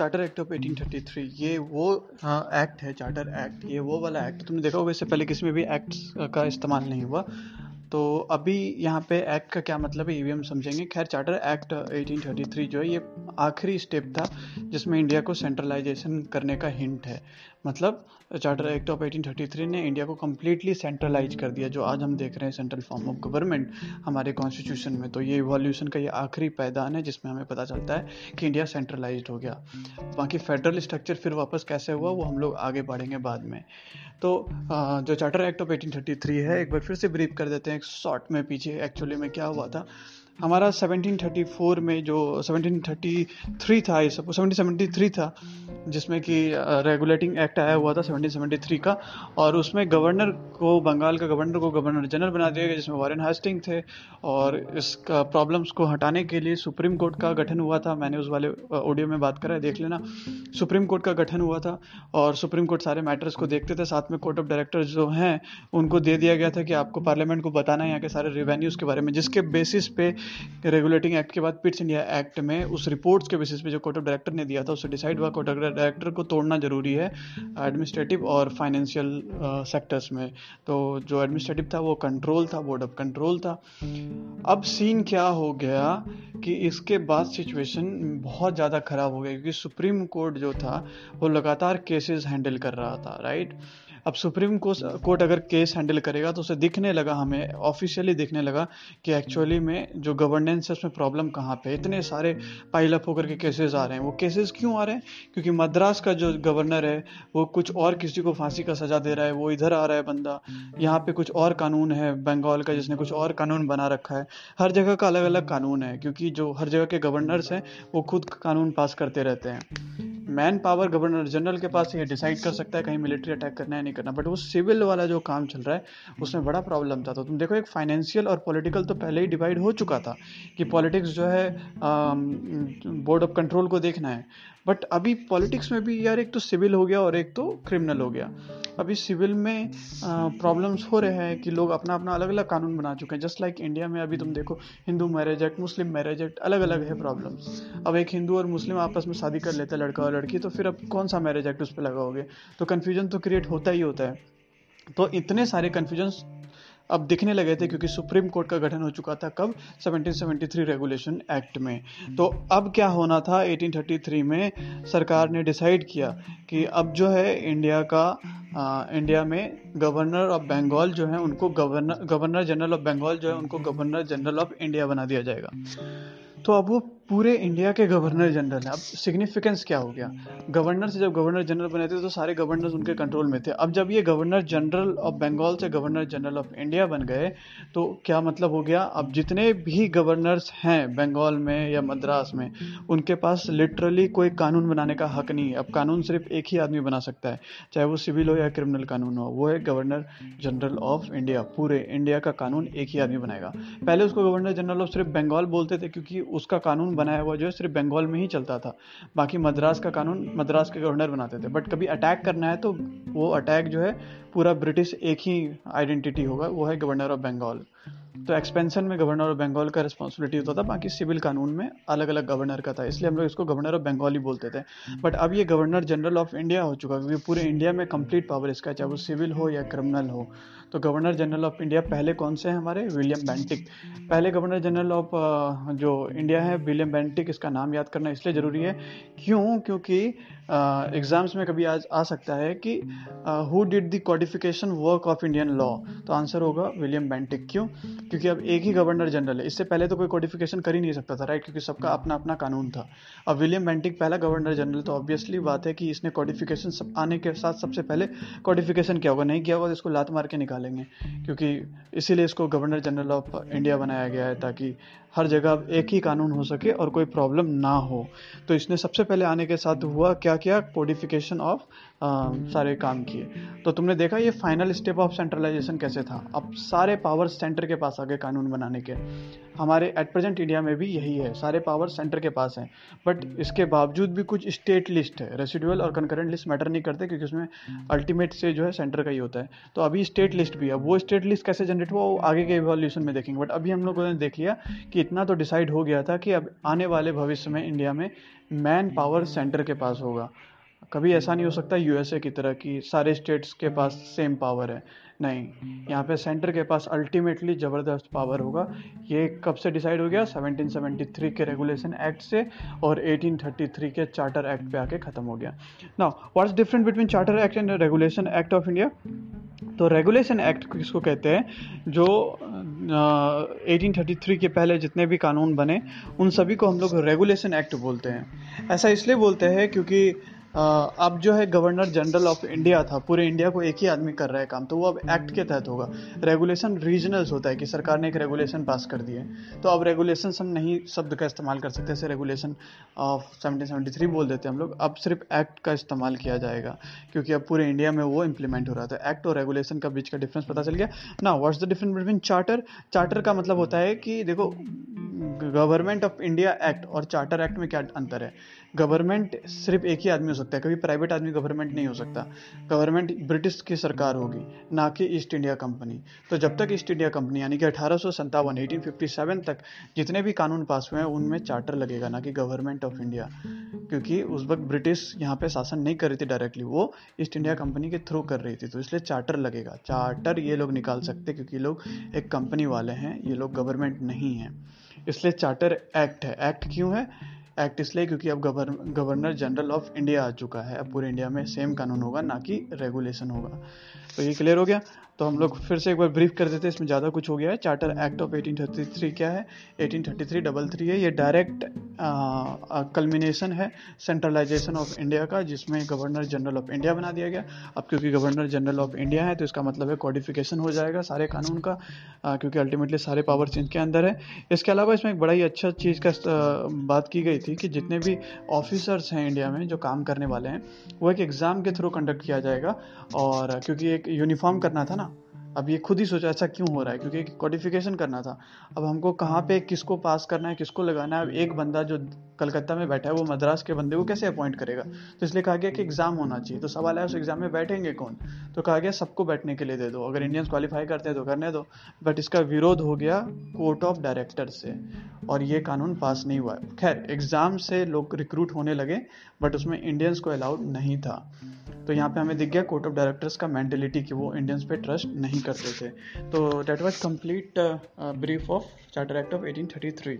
Charter act of 1833 ये वो act है चार्टर एक्ट ये वो वाला एक्ट तुमने देखा होगा, इससे पहले किसी में भी एक्ट का इस्तेमाल नहीं हुआ। तो अभी यहाँ पे एक्ट का क्या मतलब है भी हम समझेंगे। खैर चार्टर एक्ट 1833 जो है, ये आखिरी स्टेप था, जिसमें इंडिया को सेंट्रलाइजेशन करने का हिंट है। मतलब चार्टर एक्ट ऑफ़ 1833 ने इंडिया को कम्प्लीटली सेंट्रलाइज कर दिया, जो आज हम देख रहे हैं सेंट्रल फॉर्म ऑफ़ गवर्नमेंट हमारे कॉन्स्टिट्यूशन में। तो ये इवोल्यूशन का ये आखिरी पैदान है, जिसमें हमें पता चलता है कि इंडिया सेंट्रलाइज हो गया। बाकी फेडरल स्ट्रक्चर फिर वापस कैसे हुआ, वो हम लोग आगे बढ़ेंगे बाद में। तो जो चार्टर एक्ट ऑफ़ 1833 है, एक बार फिर से ब्रीफ कर देते हैं एक शॉर्ट में पीछे एक्चुअली में क्या हुआ था? हमारा 1734 में जो 1733 था ये सब 1773 था, जिसमें कि रेगुलेटिंग एक्ट आया हुआ था 1773 का, और उसमें गवर्नर को बंगाल का गवर्नर को गवर्नर जनरल बना दिया गया, जिसमें वारेन हास्टिंग थे, और इसका प्रॉब्लम्स को हटाने के लिए सुप्रीम कोर्ट का गठन हुआ था। मैंने उस वाले ऑडियो में बात करा है देख लेना। सुप्रीम कोर्ट का गठन हुआ था, और सुप्रीम कोर्ट सारे मैटर्स को देखते थे। साथ में कोर्ट ऑफ़ डायरेक्टर्स जो हैं, उनको दे दिया गया था कि आपको पार्लियामेंट को बताना है, यहाँ के सारे रिवेन्यूज़ के बारे में, जिसके बेसिस पे रेगुलेटिंग एक्ट के बाद पिट्स इंडिया एक्ट में उस रिपोर्ट्स के बेसिस पे जो कोर्ट ऑफ़ डायरेक्टर ने दिया था, उससे डिसाइड हुआ कोर्ट ऑफ़ डायरेक्टर को तोड़ना ज़रूरी है एडमिनिस्ट्रेटिव और फाइनेंशियल सेक्टर्स में। तो जो एडमिनिस्ट्रेटिव था, वो कंट्रोल था बोर्ड ऑफ़ कंट्रोल था। अब सीन क्या हो गया कि इसके बाद सिचुएशन बहुत ज़्यादा ख़राब हो गया, क्योंकि सुप्रीम कोर्ट जो था, वो लगातार केसेस हैंडल कर रहा था राइट अब सुप्रीम कोर्ट अगर केस हैंडल करेगा तो उसे दिखने लगा हमें, ऑफिशियली दिखने लगा कि एक्चुअली में जो गवर्नेंस है, उसमें प्रॉब्लम कहाँ पे इतने सारे पाइल अप होकर के केसेस आ रहे हैं। वो केसेस क्यों आ रहे हैं? क्योंकि मद्रास का जो गवर्नर है, वो कुछ और किसी को फांसी का सजा दे रहा है, वो इधर आ रहा है बंदा। यहाँ पे कुछ और कानून है, बंगाल का जिसने कुछ और कानून बना रखा है। हर जगह का अलग अलग कानून है, क्योंकि जो हर जगह के गवर्नर्स हैं, वो खुद कानून पास करते रहते हैं। मैन पावर गवर्नर जनरल के पास ये डिसाइड कर सकता है कहीं मिलिट्री अटैक करना है, नहीं करना। बट वो सिविल वाला जो काम चल रहा है, उसमें बड़ा प्रॉब्लम था। तो तुम देखो, एक फाइनेंशियल और पॉलिटिकल तो पहले ही डिवाइड हो चुका था कि पॉलिटिक्स जो है बोर्ड ऑफ़ कंट्रोल को देखना है। बट अभी पॉलिटिक्स में भी यार एक तो सिविल हो गया और एक तो क्रिमिनल हो गया। अभी सिविल में प्रॉब्लम्स हो रहे हैं कि लोग अपना अपना अलग अलग कानून बना चुके हैं। जस्ट लाइक इंडिया में अभी तुम देखो, Hindu marriage act Muslim marriage act अलग अलग है प्रॉब्लम्स अब एक हिंदू और मुस्लिम आपस में शादी कर लेते हैं, लड़का और लड़की तो फिर अब कौन सा मैरिज एक्ट उस पर लगाओगे? तो कन्फ्यूज़न तो क्रिएट होता ही होता है। तो इतने सारे कन्फ्यूज़न अब दिखने लगे थे क्योंकि सुप्रीम कोर्ट का गठन हो चुका था कब? 1773 रेगुलेशन एक्ट में। तो अब क्या होना था? 1833 में सरकार ने डिसाइड किया कि अब जो है इंडिया का आ, इंडिया में गवर्नर ऑफ़ बंगाल जो है उनको governor governor general of Bengal जो है उनको गवर्नर जनरल ऑफ़ इंडिया बना दिया जाएगा। तो अब वो पूरे इंडिया के गवर्नर जनरल है। अब सिग्निफिकेंस क्या हो गया? गवर्नर से जब गवर्नर जनरल बने थे तो सारे गवर्नर्स उनके कंट्रोल में थे। अब जब ये गवर्नर जनरल ऑफ़ बंगाल से गवर्नर जनरल ऑफ़ इंडिया बन गए तो क्या मतलब हो गया? अब जितने भी गवर्नर्स हैं बंगाल में या मद्रास में, उनके पास लिटरली कोई कानून बनाने का हक नहीं है। अब कानून सिर्फ़ एक ही आदमी बना सकता है, चाहे वो सिविल हो या क्रिमिनल कानून हो। वो है गवर्नर जनरल ऑफ़ इंडिया पूरे इंडिया का कानून एक ही आदमी बनाएगा। पहले उसको गवर्नर जनरल ऑफ़ सिर्फ़ बंगाल बोलते थे, क्योंकि उसका कानून बनाया हुआ जो है सिर्फ़ बंगाल में ही चलता था। बाकी मद्रास का कानून मद्रास के गवर्नर बनाते थे। बट कभी अटैक करना है तो वो अटैक जो है पूरा ब्रिटिश एक ही आइडेंटिटी होगा, वो है गवर्नर ऑफ़ बंगाल तो एक्सपेंशन में गवर्नर ऑफ़ बंगाल का रिस्पॉन्सिबिलिटी होता था, बाकी सिविल कानून में अलग अलग गवर्नर का था, इसलिए हम लोग इसको गवर्नर ऑफ़ बंगाल ही बोलते थे। बट अब ये गवर्नर जनरल ऑफ़ इंडिया हो चुका क्योंकि पूरे इंडिया में कंप्लीट पावर इसका, चाहे वो सिविल हो या क्रिमिनल हो। तो गवर्नर जनरल ऑफ़ इंडिया पहले कौन से हैं हमारे? विलियम बेंटिक पहले गवर्नर जनरल ऑफ़ जो इंडिया है विलियम बैंटिक इसका नाम याद करना इसलिए ज़रूरी है। क्यों? क्योंकि एग्ज़ाम्स में कभी आज आ सकता है कि who did the codification work of Indian law तो आंसर होगा विलियम बेंटिक क्यों? क्योंकि अब एक ही गवर्नर जनरल है। इससे पहले तो कोई कॉडिफिकेशन कर ही नहीं सकता था राइट क्योंकि सबका अपना अपना कानून था। अब विलियम बेंटिक पहला गवर्नर जनरल तो ऑब्वियसली बात है कि इसने कॉडिफिकेशन सब, आने के साथ सबसे पहले कॉडिफिकेशन क्या होगा। नहीं किया होगा तो इसको लात मार के निकालेंगे। क्योंकि इसीलिए इसको गवर्नर जनरल ऑफ़ इंडिया बनाया गया है ताकि हर जगह एक ही कानून हो सके और कोई प्रॉब्लम ना हो। तो इसने सबसे पहले आने के साथ हुआ क्या क्या कोडिफिकेशन ऑफ़ सारे काम किए। तो तुमने देखा ये फाइनल स्टेप ऑफ़ सेंट्रलाइजेशन कैसे था? अब सारे पावर सेंटर के पास आ गए कानून बनाने के। हमारे एट प्रेजेंट इंडिया में भी यही है। सारे पावर सेंटर के पास हैं। बट इसके बावजूद भी कुछ स्टेट लिस्ट है। रेसिडुअल और कंकरेंट लिस्ट मैटर नहीं करते क्योंकि उसमें अल्टीमेट से जो है सेंटर का ही होता है। तो अभी स्टेट लिस्ट भी है। वो स्टेट लिस्ट कैसे जनरेट हुआ, वो आगे के इवोल्यूशन में देखेंगे। बट अभी हम लोगों ने देख लिया कि इतना तो डिसाइड हो गया था कि अब आने वाले भविष्य में इंडिया में मैन पावर सेंटर के पास होगा। कभी ऐसा नहीं हो सकता यूएसए की तरह कि सारे स्टेट्स के पास सेम पावर है। नहीं यहाँ पे सेंटर के पास अल्टीमेटली ज़बरदस्त पावर होगा। ये कब से डिसाइड हो गया? 1773 के रेगुलेशन एक्ट से और 1833 के चार्टर एक्ट पे आके ख़त्म हो गया। Now what's different between charter act and regulation act of India तो रेगुलेशन एक्ट किसको कहते हैं? जो uh, 1833 के पहले जितने भी कानून बने उन सभी को हम लोग रेगुलेशन एक्ट बोलते हैं। ऐसा इसलिए बोलते हैं क्योंकि अब जो है गवर्नर जनरल ऑफ़ इंडिया था, पूरे इंडिया को एक ही आदमी कर रहा है काम तो वो अब एक्ट के तहत होगा। रेगुलेशन रीजनल्स होता है कि सरकार ने एक रेगुलेशन पास कर दिए तो अब रेगुलेशन हम नहीं, शब्द का इस्तेमाल कर सकते जैसे रेगुलेशन ऑफ़ 1773 बोल देते हैं हम लोग। अब सिर्फ़ एक्ट का इस्तेमाल किया जाएगा, क्योंकि अब पूरे इंडिया में वो इम्प्लीमेंट हो रहा था। एक्ट और रेगुलेशन का बीच का डिफरेंस पता चल गया। ना what's the difference between charter charter का मतलब होता है कि देखो गवर्नमेंट ऑफ़ इंडिया एक्ट और चार्टर एक्ट में क्या अंतर है? गवर्नमेंट सिर्फ़ एक ही आदमी हो सकता है, कभी प्राइवेट आदमी गवर्नमेंट नहीं हो सकता। गवर्नमेंट ब्रिटिश की सरकार होगी, ना कि ईस्ट इंडिया कंपनी। तो जब तक ईस्ट इंडिया कंपनी, यानी कि अठारह सौ तक जितने भी कानून पास हुए हैं, उनमें चार्टर लगेगा, ना कि गवर्नमेंट ऑफ़ इंडिया। क्योंकि उस वक्त ब्रिटिश यहाँ पे शासन नहीं कर रही थी डायरेक्टली वो ईस्ट इंडिया कंपनी के थ्रू कर रही थी तो इसलिए चार्टर लगेगा। चार्टर ये लोग निकाल सकते क्योंकि लोग एक कंपनी वाले हैं, ये लोग गवर्नमेंट नहीं हैं। इसलिए चार्टर एक्ट है। एक्ट क्यों है? एक्ट इसलिए क्योंकि अब गवर्नर जनरल ऑफ़ इंडिया आ चुका है। अब पूरे इंडिया में सेम कानून होगा, ना कि रेगुलेशन होगा। तो ये क्लियर हो गया? तो हम लोग फिर से एक बार ब्रीफ कर देते हैं इसमें ज़्यादा कुछ हो गया है। चार्टर एक्ट ऑफ़ 1833 क्या है? 1833 डबल थ्री है। ये डायरेक्ट कल्मिनेशन है सेंट्रलाइजेशन ऑफ़ इंडिया का जिसमें गवर्नर जनरल ऑफ़ इंडिया बना दिया गया। अब क्योंकि गवर्नर जनरल ऑफ़ इंडिया है तो इसका मतलब है कॉडिफिकेशन हो जाएगा सारे कानून का आ, क्योंकि अल्टीमेटली सारे पावर्स इनके अंदर है। इसके अलावा इसमें एक बड़ा ही अच्छा चीज़ का बात की गई थी कि जितने भी ऑफिसर्स हैं इंडिया में जो काम करने वाले हैं वो एक एग्ज़ाम के थ्रू कंडक्ट किया जाएगा। और क्योंकि एक यूनिफॉर्म करना था ना अब ये खुद ही सोचा ऐसा क्यों हो रहा है? क्योंकि कोडिफिकेशन करना था। अब हमको कहाँ पे किसको पास करना है किसको लगाना है अब एक बंदा जो कलकत्ता में बैठा है वो मद्रास के बंदे को कैसे अपॉइंट करेगा? तो इसलिए कहा गया कि एग्ज़ाम होना चाहिए। तो सवाल है उस एग्ज़ाम में बैठेंगे कौन? तो कहा गया सबको बैठने के लिए दे दो। अगर इंडियंस क्वालिफाई करते हैं तो करने दो। बट इसका विरोध हो गया कोर्ट ऑफ़ डायरेक्टर से। और ये कानून पास नहीं हुआ खैर एग्ज़ाम से लोग रिक्रूट होने लगे बट उसमें इंडियंस को अलाउड नहीं था। तो यहाँ पे हमें दिख गया कोर्ट ऑफ़ डायरेक्टर्स का मेंटेलिटी कि वो इंडियंस पे ट्रस्ट नहीं करते थे। तो that was complete brief of charter act of 1833